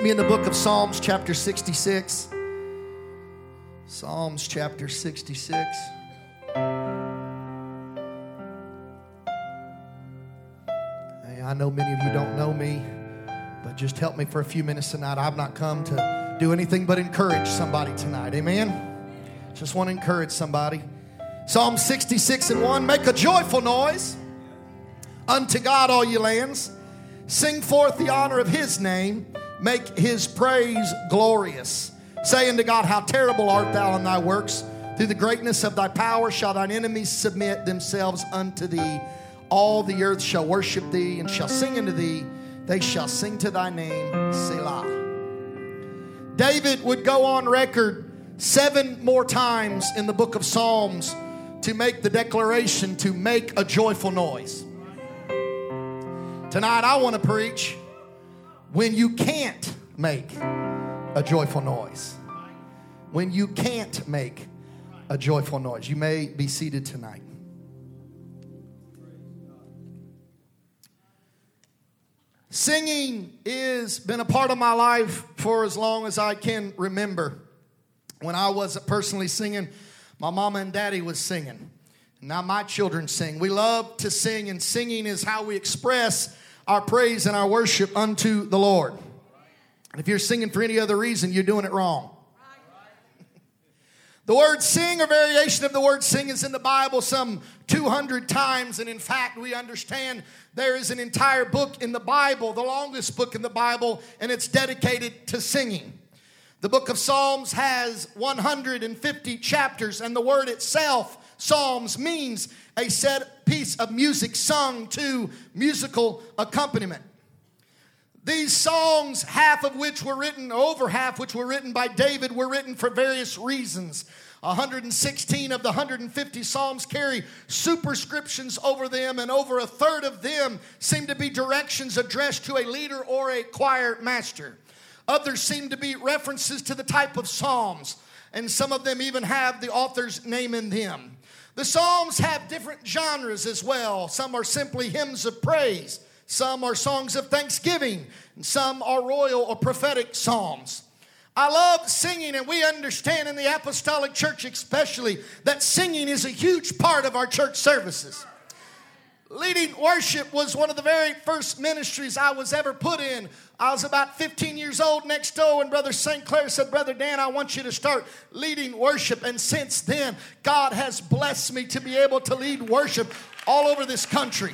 Meet me in the book of Psalms, chapter 66. Psalms, chapter 66. Hey, I know many of you don't know me, but just help me for a few minutes tonight. I've not come to do anything but encourage somebody tonight. Amen? Just want to encourage somebody. Psalm 66 and 1 Make a joyful noise unto God, all ye lands. Sing forth the honor of his name. Make his praise glorious. Saying to God, How terrible art thou in thy works. Through the greatness of thy power shall thine enemies submit themselves unto thee. All the earth shall worship thee and shall sing unto thee. They shall sing to thy name, Selah. David would go on record seven more times in the book of Psalms to make the declaration to make a joyful noise. Tonight, I want to preach when you can't make a joyful noise. When you can't make a joyful noise. You may be seated tonight. Singing has been a part of my life for as long as I can remember. When I wasn't personally singing, my mama and daddy was singing. Now my children sing. We love to sing, and singing is how we express our praise and our worship unto the Lord. And if you're singing for any other reason, you're doing it wrong. The word sing or variation of the word sing is in the Bible some 200 times. And in fact, we understand there is an entire book in the Bible, the longest book in the Bible, and it's dedicated to singing. The book of Psalms has 150 chapters, and the word itself, Psalms, means a set piece of music sung to musical accompaniment. These songs, half of which were written, over half which were written by David, were written for various reasons. 116 of the 150 Psalms carry superscriptions over them, and over a third of them seem to be directions addressed to a leader or a choir master. Others seem to be references to the type of Psalms, and some of them even have the author's name in them. The Psalms have different genres as well. Some are simply hymns of praise, some are songs of thanksgiving, and some are royal or prophetic psalms. I love singing, and we understand in the apostolic church, especially, that singing is a huge part of our church services. Leading worship was one of the very first ministries I was ever put in. I was about 15 years old next door, and Brother St. Clair said, Brother Dan, I want you to start leading worship. And since then, God has blessed me to be able to lead worship all over this country.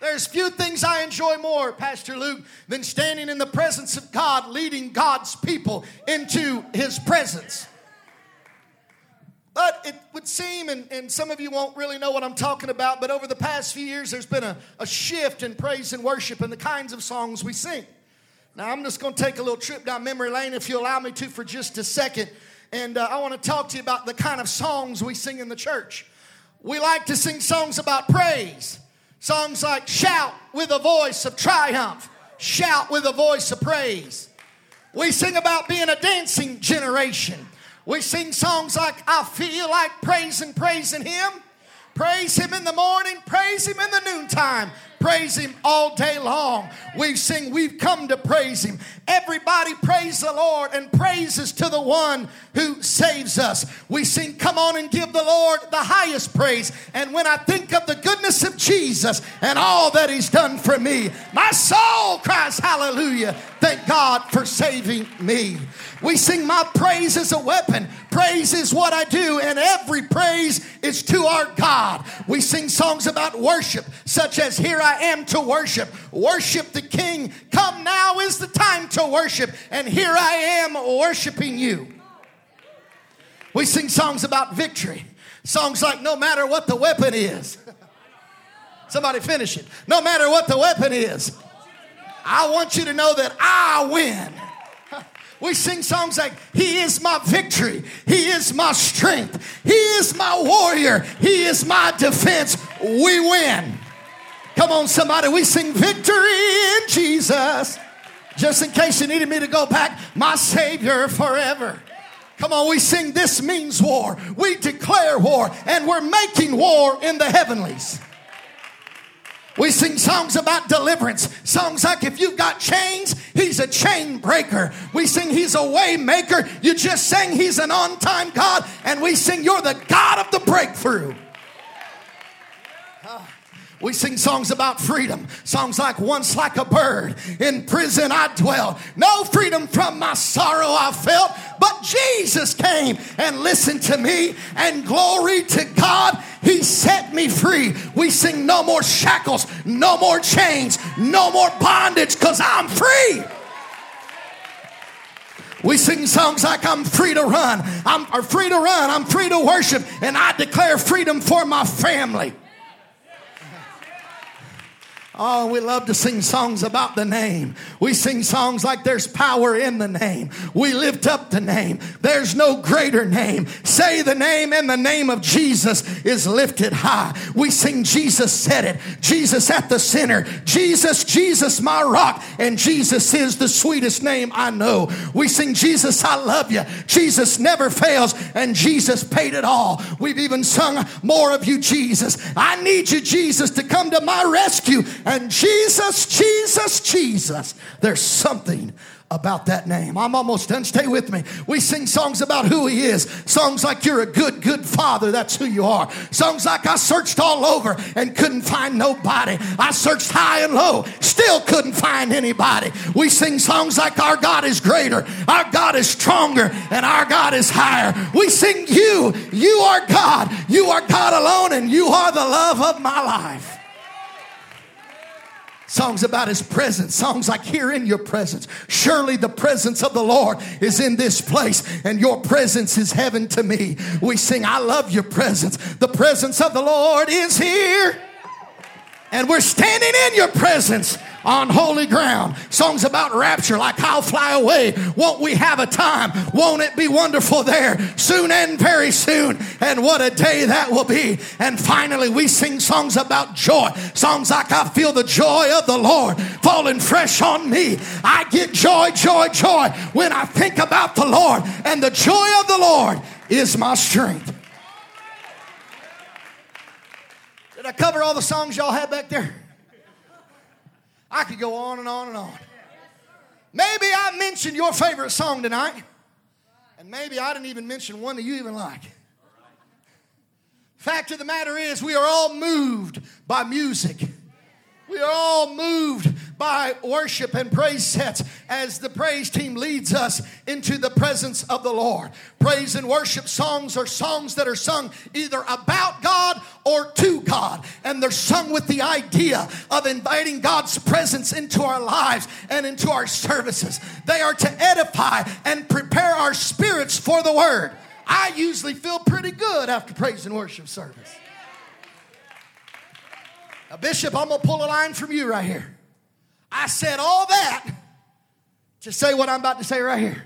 There's few things I enjoy more, Pastor Luke, than standing in the presence of God, leading God's people into His presence. But it would seem, and, and some of you won't really know what I'm talking about, but over the past few years, there's been a, a shift in praise and worship and the kinds of songs we sing. Now, I'm just going to take a little trip down memory lane, if you allow me to, for just a second. And uh, I want to talk to you about the kind of songs we sing in the church. We like to sing songs about praise. Songs like Shout with a voice of triumph, Shout with a voice of praise. We sing about being a dancing generation. We sing songs like I feel like praising, praising Him. Praise Him in the morning, praise Him in the noontime, praise Him all day long. We sing, We've come to praise Him. Everybody praise the Lord and praises to the one who saves us. We sing, Come on and give the Lord the highest praise. And when I think of the goodness of Jesus and all that He's done for me, my soul cries hallelujah. Thank God for saving me. We sing, My praise is a weapon. Praise is what I do, and every praise is to our God. We sing songs about worship, such as Here I am to worship. Worship the King. Come now is the time to worship, and here I am worshiping you. We sing songs about victory. Songs like No matter what the weapon is. Somebody finish it. No matter what the weapon is, I want you to know that I win. We sing songs like, He is my victory. He is my strength. He is my warrior. He is my defense. We win. Come on, somebody. We sing victory in Jesus. Just in case you needed me to go back, my Savior forever. Come on, we sing This Means War. We declare war, and we're making war in the heavenlies. We sing songs about deliverance. Songs like if you've got chains, he's a chain breaker. We sing he's a way maker. You just sang he's an on time God. And we sing you're the God of the breakthrough. Ah. We sing songs about freedom. Songs like Once Like a Bird, In Prison I Dwell. No freedom from my sorrow I felt, but Jesus came and listened to me. And glory to God, He set me free. We sing no more shackles, no more chains, no more bondage, because I'm free. We sing songs like I'm free to run. I'm free to run. I'm free to worship. And I declare freedom for my family. Oh, we love to sing songs about the name. We sing songs like there's power in the name. We lift up the name. There's no greater name. Say the name, and the name of Jesus is lifted high. We sing Jesus said it. Jesus at the center. Jesus, Jesus, my rock. And Jesus is the sweetest name I know. We sing Jesus, I love you. Jesus never fails, and Jesus paid it all. We've even sung more of you, Jesus. I need you, Jesus, to come to my rescue and Jesus, Jesus, Jesus. There's something about that name. I'm almost done. Stay with me. We sing songs about who He is. Songs like You're a Good, Good Father. That's who you are. Songs like I searched all over and couldn't find nobody. I searched high and low, still couldn't find anybody. We sing songs like Our God is greater, Our God is stronger, and Our God is higher. We sing You. You are God. You are God alone, and you are the love of my life. Songs about his presence. Songs like here in your presence. Surely the presence of the Lord is in this place, and your presence is heaven to me. We sing, I love your presence. The presence of the Lord is here. And we're standing in your presence on holy ground. Songs about rapture, like I'll fly away. Won't we have a time? Won't it be wonderful there? Soon and very soon. And what a day that will be. And finally, we sing songs about joy. Songs like I feel the joy of the Lord falling fresh on me. I get joy, joy, joy when I think about the Lord. And the joy of the Lord is my strength. Did I cover all the songs y'all had back there? I could go on and on and on. Maybe I mentioned your favorite song tonight, and maybe I didn't even mention one that you even like. Fact of the matter is, we are all moved by music. We are all moved by worship and praise sets as the praise team leads us into the presence of the Lord. Praise and worship songs are songs that are sung either about God or to God, and they're sung with the idea of inviting God's presence into our lives and into our services. They are to edify and prepare our spirits for the word. I usually feel pretty good after praise and worship service. Now, Bishop, I'm going to pull a line from you right here. I said all that to say what I'm about to say right here.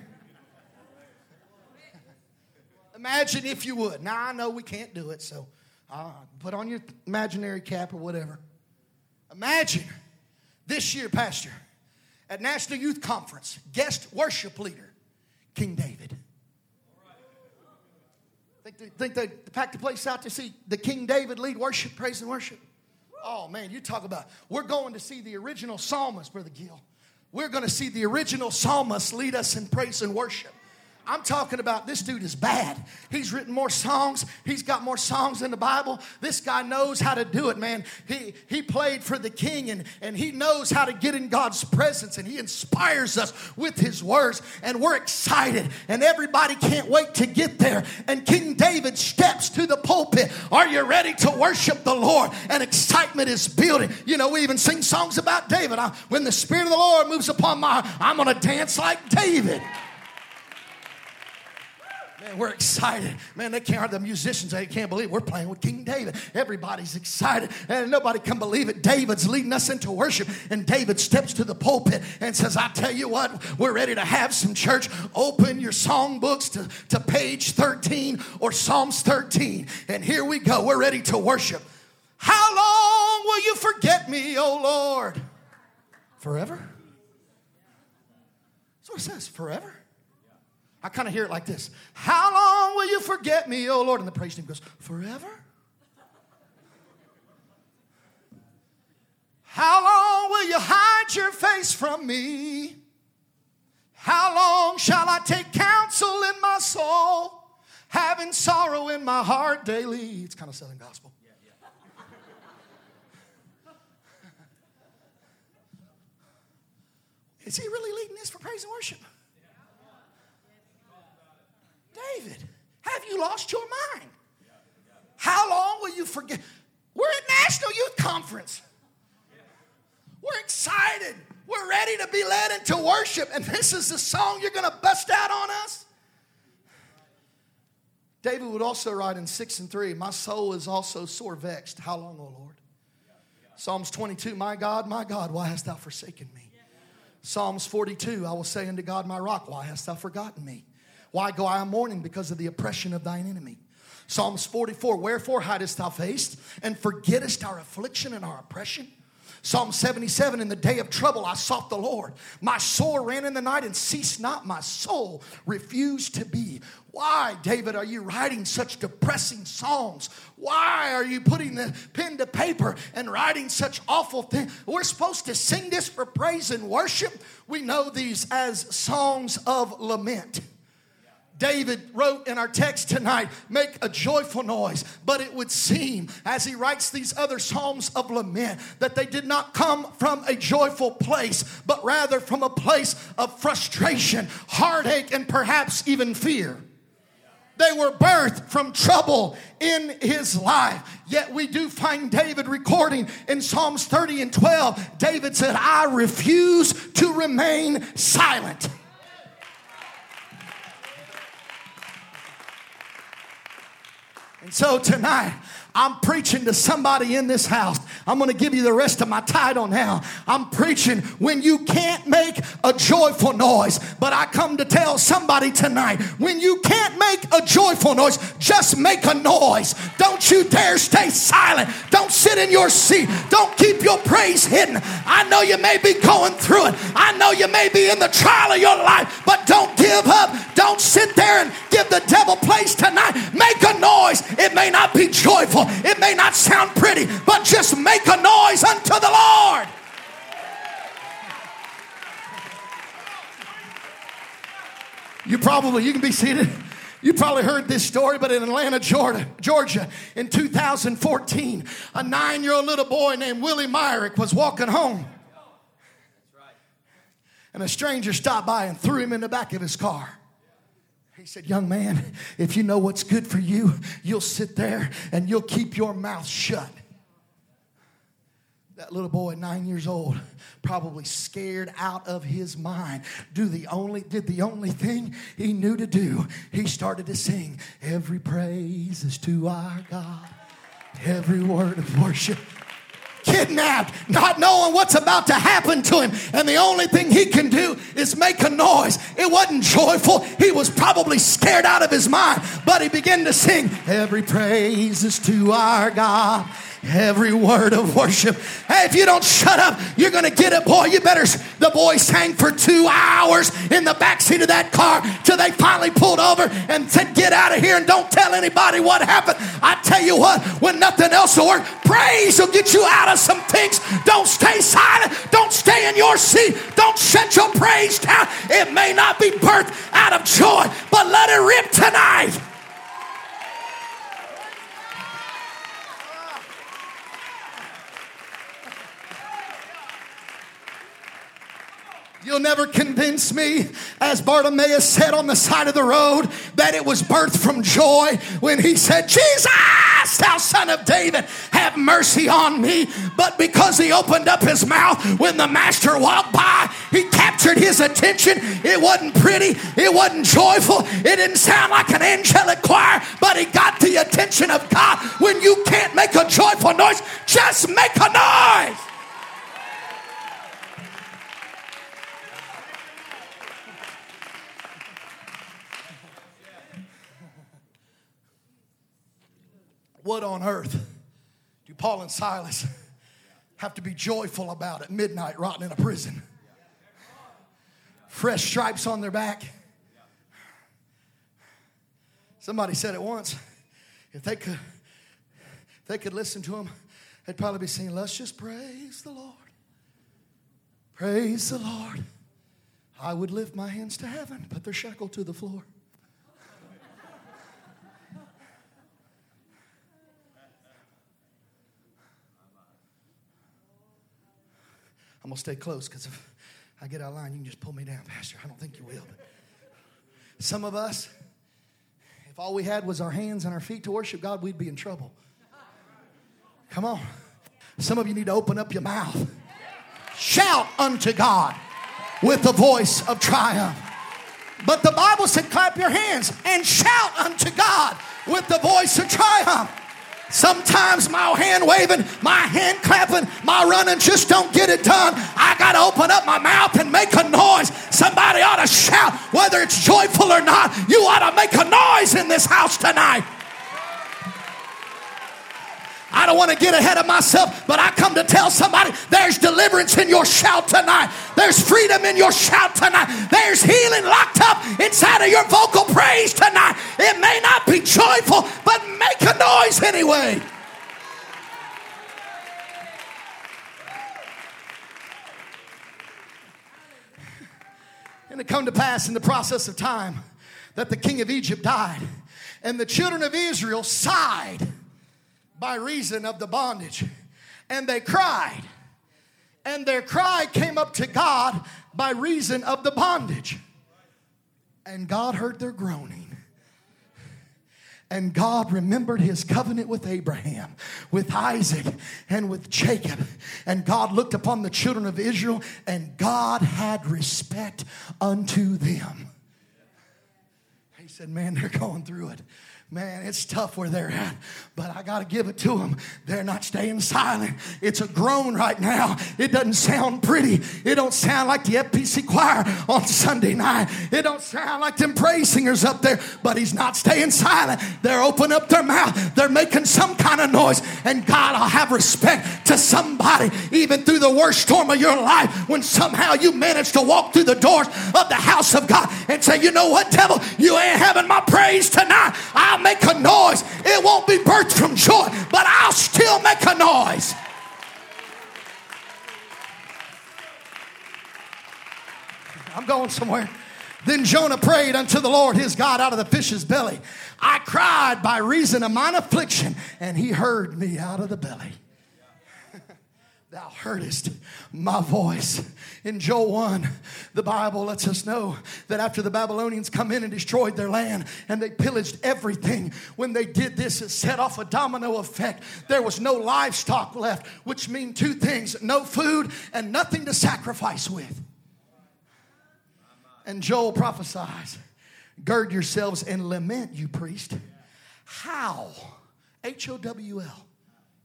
Imagine if you would. Now, I know we can't do it, so uh, put on your imaginary cap or whatever. Imagine this year, Pastor, at National Youth Conference, guest worship leader, King David. Think they, think they packed the place out to see the King David lead worship, praise and worship? Oh man, you talk about we're going to see the original psalmist, Brother Gill. We're going to see the original psalmist lead us in praise and worship. I'm talking about this dude is bad. He's written more songs. He's got more songs in the Bible. This guy knows how to do it, man. He, he played for the king and, and he knows how to get in God's presence and he inspires us with his words. And we're excited and everybody can't wait to get there. And King David steps to the pulpit. Are you ready to worship the Lord? And excitement is building. You know, we even sing songs about David. I, when the Spirit of the Lord moves upon my, I'm going to dance like David. Man, we're excited. Man, they can't, the musicians, they can't believe we're playing with King David. Everybody's excited. And nobody can believe it. David's leading us into worship. And David steps to the pulpit and says, I tell you what, we're ready to have some church. Open your songbooks to, to page 13 or Psalms 13. And here we go. We're ready to worship. How long will you forget me, O Lord? Forever? That's what it says, forever. I kind of hear it like this How long will you forget me, O Lord? And the praise team goes, Forever? How long will you hide your face from me? How long shall I take counsel in my soul, having sorrow in my heart daily? It's kind of Southern gospel. Yeah, yeah. Is he really leading this for praise and worship? David, have you lost your mind? How long will you forget? We're at National Youth Conference. We're excited. We're ready to be led into worship, and this is the song you're going to bust out on us? David would also write in 6 and 3 My soul is also sore vexed. How long, O Lord? Psalms 22 My God, my God, why hast thou forsaken me? Psalms 42, I will say unto God, my rock, why hast thou forgotten me? Why go I mourning because of the oppression of thine enemy? Psalms 44, wherefore hidest thou face and forgettest our affliction and our oppression? Psalm 77 In the day of trouble I sought the Lord. My soul ran in the night and ceased not. My soul refused to be. Why, David, are you writing such depressing songs? Why are you putting the pen to paper and writing such awful things? We're supposed to sing this for praise and worship. We know these as songs of lament. David wrote in our text tonight, make a joyful noise. But it would seem, as he writes these other psalms of lament, that they did not come from a joyful place, but rather from a place of frustration, heartache, and perhaps even fear. They were birthed from trouble in his life. Yet we do find David recording in Psalms 30 and 12. David said, I refuse to remain silent. And so tonight, I'm preaching to somebody in this house. I'm going to give you the rest of my title now. I'm preaching when you can't make a joyful noise. But I come to tell somebody tonight when you can't make a joyful noise, just make a noise. Don't you dare stay silent. Don't sit in your seat. Don't keep your praise hidden. I know you may be going through it. I know you may be in the trial of your life, but don't give up. Don't sit there and give the devil place tonight. Make a noise. It may not be joyful It may not sound pretty, but just make a noise unto the Lord. You probably, you can be seated. You probably heard this story, but in Atlanta, Georgia, Georgia in 2014, a nine year old little boy named Willie Myrick was walking home. And a stranger stopped by and threw him in the back of his car. He said, Young man, if you know what's good for you, you'll sit there and you'll keep your mouth shut. That little boy, nine years old, probably scared out of his mind, do the only, did the only thing he knew to do. He started to sing, Every praise is to our God, every word of worship kidnapped, not knowing what's about to happen to him. And the only thing he can do is make a noise. It wasn't joyful. He was probably scared out of his mind, but he began to sing, Every praise is to our God every word of worship. Hey, if you don't shut up, you're going to get it, boy. You better. The boy sang for two hours in the back seat of that car till they finally pulled over and said, Get out of here and don't tell anybody what happened. I tell you what, when nothing else will work, praise will get you out of some things. Don't stay silent. Don't stay in your seat. Don't shut your praise down. It may not be birthed out of joy, but let it rip tonight. You'll never convince me, as Bartimaeus said on the side of the road, that it was birthed from joy when he said, Jesus, thou son of David, have mercy on me. But because he opened up his mouth when the master walked by, he captured his attention. It wasn't pretty, it wasn't joyful, it didn't sound like an angelic choir, but he got the attention of God. When you can't make a joyful noise, just make a noise. What on earth do Paul and Silas have to be joyful about at midnight, rotting in a prison? Fresh stripes on their back. Somebody said it once. If they could, if they could listen to them they'd probably be singing, Let's just praise the Lord. Praise the Lord. I would lift my hands to heaven, but they're shackled to the floor. I'm going to stay close because if I get out of line, you can just pull me down, Pastor. I don't think you will. But some of us, if all we had was our hands and our feet to worship God, we'd be in trouble. Come on. Some of you need to open up your mouth. Shout unto God with the voice of triumph. But the Bible said, clap your hands and shout unto God with the voice of triumph. Sometimes my hand waving, my hand clapping, my running just don't get it done. I got to open up my mouth and make a noise. Somebody ought to shout, whether it's joyful or not. You ought to make a noise in this house tonight. I don't want to get ahead of myself, but I come to tell somebody there's deliverance in your shout tonight. There's freedom in your shout tonight. There's healing locked up inside of your vocal praise tonight. It may not be joyful, but make a noise anyway. And it come to pass in the process of time that the king of Egypt died, and the children of Israel sighed by reason of the bondage. And they cried. And their cry came up to God by reason of the bondage. And God heard their groaning. And God remembered his covenant with Abraham, with Isaac, and with Jacob. And God looked upon the children of Israel, and God had respect unto them. He said, Man, they're going through it. Man, it's tough where they're at, but I got to give it to them. They're not staying silent. It's a groan right now. It doesn't sound pretty. It don't sound like the FPC choir on Sunday night. It don't sound like them praise singers up there, but he's not staying silent. They're opening up their mouth. They're making some kind of noise. And God, I'll have respect to somebody, even through the worst storm of your life, when somehow you manage to walk through the doors of the house of God and say, you know what, devil, you ain't having my praise tonight. Make a noise. It won't be birthed from joy, but I'll still make a noise. I'm going somewhere. Then Jonah prayed unto the Lord his God out of the fish's belly. I cried by reason of mine affliction, and he heard me out of the belly. Thou heardest my voice. In Joel 1, the Bible lets us know that after the Babylonians come in and destroyed their land and they pillaged everything, when they did this, it set off a domino effect. There was no livestock left, which mean two things no food and nothing to sacrifice with. And Joel prophesies Gird yourselves and lament, you priest. How? H O W L.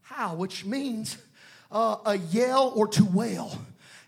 How, which means uh, a yell or to wail.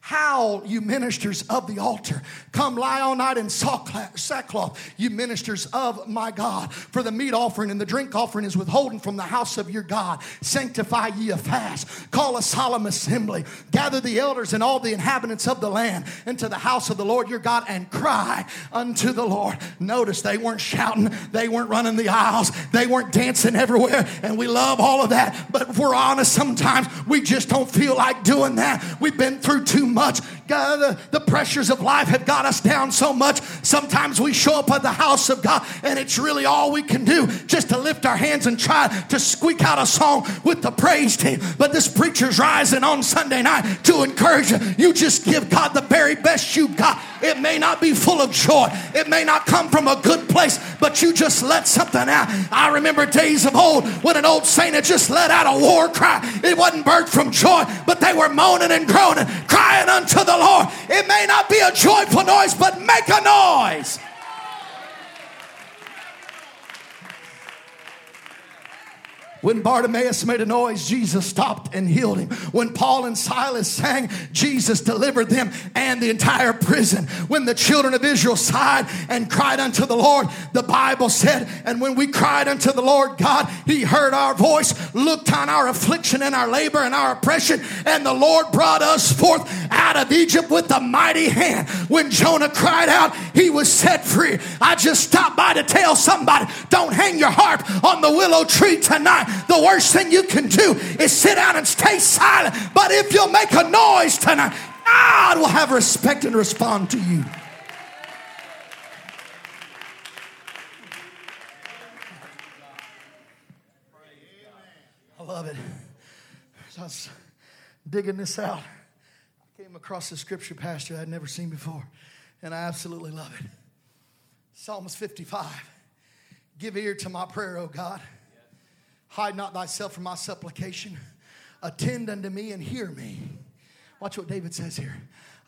Howl, you ministers of the altar. Come lie all night in sackcloth, you ministers of my God. For the meat offering and the drink offering is withholden from the house of your God. Sanctify ye a fast. Call a solemn assembly. Gather the elders and all the inhabitants of the land into the house of the Lord your God and cry unto the Lord. Notice they weren't shouting, they weren't running the aisles, they weren't dancing everywhere. And we love all of that. But if we're honest, sometimes we just don't feel like doing that. We've been through too much much. God, the, the pressures of life have got us down so much. Sometimes we show up at the house of God and it's really all we can do just to lift our hands and try to squeak out a song with the praise team. But this preacher's rising on Sunday night to encourage you. You just give God the very best you got. It may not be full of joy, it may not come from a good place, but you just let something out. I remember days of old when an old saint had just let out a war cry. It wasn't birthed from joy, but they were moaning and groaning, crying unto the Lord. It may not be a joyful noise, but make a noise. When Bartimaeus made a noise, Jesus stopped and healed him. When Paul and Silas sang, Jesus delivered them and the entire prison. When the children of Israel sighed and cried unto the Lord, the Bible said, and when we cried unto the Lord God, he heard our voice, looked on our affliction and our labor and our oppression, and the Lord brought us forth out of Egypt with a mighty hand. When Jonah cried out, he was set free. I just stopped by to tell somebody, don't hang your harp on the willow tree tonight the worst thing you can do is sit down and stay silent. But if you'll make a noise tonight, God will have respect and respond to you. I love it. I was digging this out. I came across a scripture, Pastor, I'd never seen before, and I absolutely love it. Psalms 55. Give ear to my prayer, O God. Hide not thyself from my supplication. Attend unto me and hear me. Watch what David says here.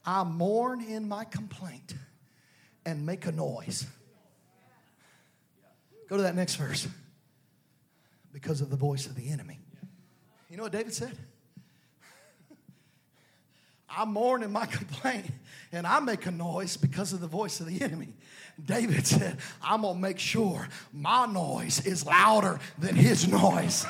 I mourn in my complaint and make a noise. Go to that next verse. Because of the voice of the enemy. You know what David said? I mourn in my complaint and I make a noise because of the voice of the enemy. David said, I'm gonna make sure my noise is louder than his noise.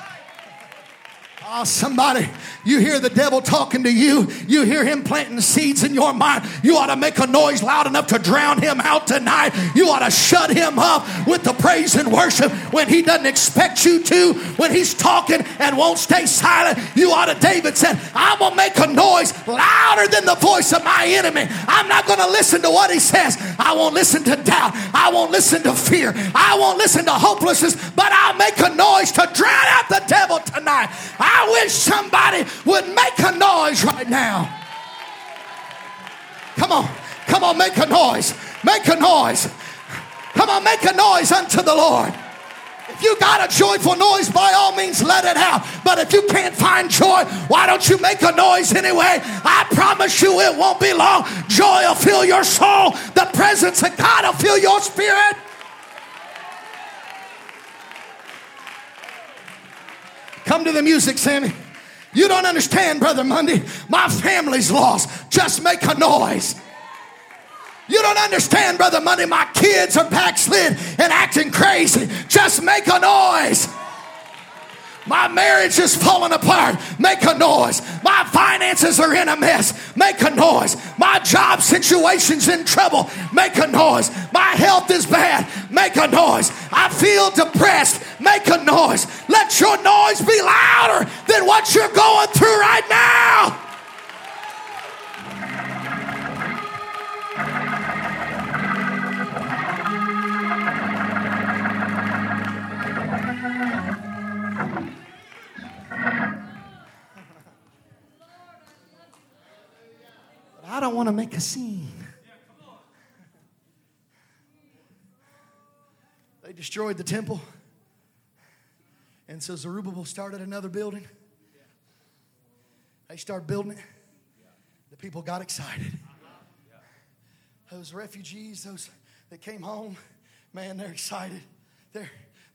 Oh, somebody, you hear the devil talking to you. You hear him planting seeds in your mind. You ought to make a noise loud enough to drown him out tonight. You ought to shut him up with the praise and worship when he doesn't expect you to, when he's talking and won't stay silent. You ought to, David said, I'm going to make a noise louder than the voice of my enemy. I'm not going to listen to what he says. I won't listen to doubt. I won't listen to fear. I won't listen to hopelessness, but I'll make a noise to drown out the devil tonight. I I wish somebody would make a noise right now. Come on, come on, make a noise. Make a noise. Come on, make a noise unto the Lord. If you got a joyful noise, by all means let it out. But if you can't find joy, why don't you make a noise anyway? I promise you it won't be long. Joy will fill your soul, the presence of God will fill your spirit. Come to the music, Sammy. You don't understand, Brother Monday. My family's lost. Just make a noise. You don't understand, Brother Monday. My kids are backslid and acting crazy. Just make a noise. My marriage is falling apart. Make a noise. My finances are in a mess. Make a noise. My job situation's in trouble. Make a noise. My health is bad. Make a noise. I feel depressed. Make a noise. Let your noise be louder than what you're going through right now. Make a scene. They destroyed the temple. And so Zerubbabel started another building. They started building it. The people got excited. Those refugees, those that came home, man, they're excited. They're,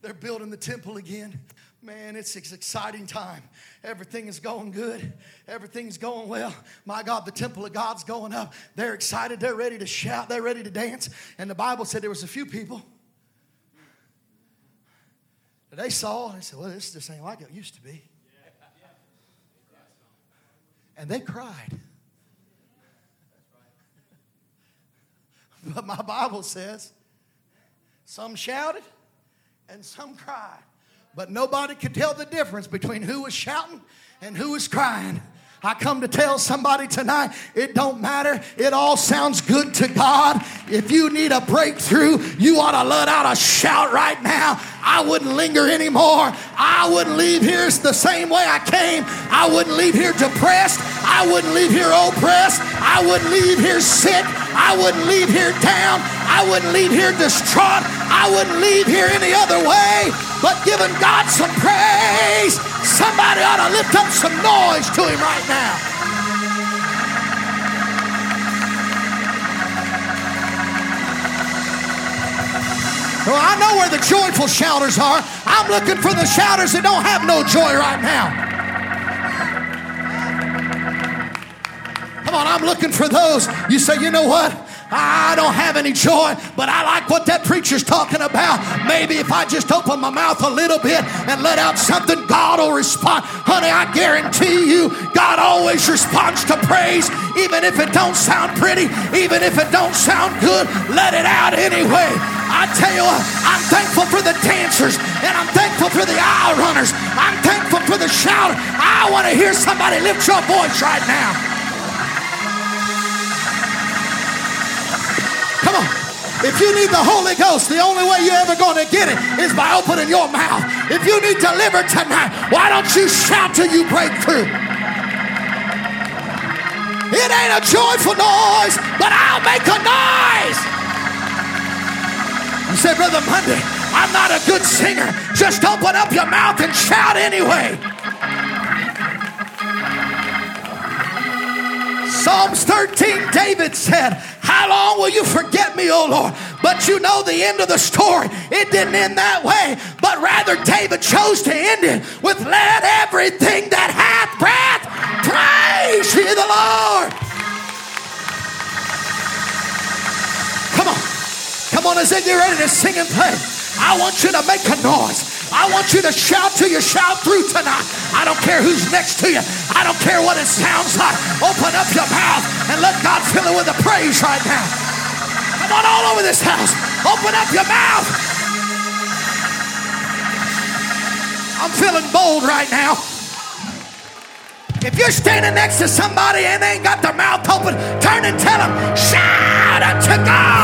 they're building the temple again. Man, it's an exciting time. Everything is going good. Everything's going well. My God, the temple of God's going up. They're excited. They're ready to shout. They're ready to dance. And the Bible said there was a few people that they saw and they said, well, this just ain't like it used to be. And they cried. But my Bible says some shouted and some cried. But nobody could tell the difference between who was shouting and who was crying. I come to tell somebody tonight, it don't matter. It all sounds good to God. If you need a breakthrough, you ought to let out a shout right now. I wouldn't linger anymore. I wouldn't leave here the same way I came. I wouldn't leave here depressed. I wouldn't leave here oppressed. I wouldn't leave here sick. I wouldn't leave here down. I wouldn't leave here distraught. I wouldn't leave here any other way but giving God some praise. Somebody ought to lift up some noise to Him right now. Well, I know where the joyful shouters are. I'm looking for the shouters that don't have no joy right now. Come on, I'm looking for those. You say, you know what? I don't have any joy, but I like what that preacher's talking about. Maybe if I just open my mouth a little bit and let out something, God will respond. Honey, I guarantee you, God always responds to praise, even if it don't sound pretty, even if it don't sound good. Let it out anyway. I tell you what, I'm thankful for the dancers and I'm thankful for the aisle runners I'm thankful for the shout. I want to hear somebody lift your voice right now. If you need the Holy Ghost, the only way you're ever going to get it is by opening your mouth. If you need delivered tonight, why don't you shout till you break through? It ain't a joyful noise, but I'll make a noise. You say, Brother Monday, I'm not a good singer. Just open up your mouth and shout anyway. Psalms 13, David said, How long will you forget me, O Lord? But you know the end of the story. It didn't end that way, but rather David chose to end it with, Let everything that hath breath praise ye the Lord. Come on. Come on, get ready to sing and play. I want you to make a noise. I want you to shout till you shout through tonight. I don't care who's next to you. I don't care what it sounds like. Open up your mouth and let God fill it with a praise right now. Come on, all over this house. Open up your mouth. I'm feeling bold right now. If you're standing next to somebody and they ain't got their mouth open, turn and tell them, shout unto God.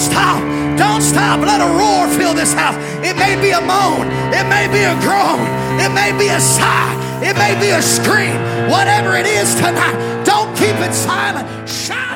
Stop. Don't stop. Let a roar fill this house. It may be a moan. It may be a groan. It may be a sigh. It may be a scream. Whatever it is tonight, don't keep it silent. Shout.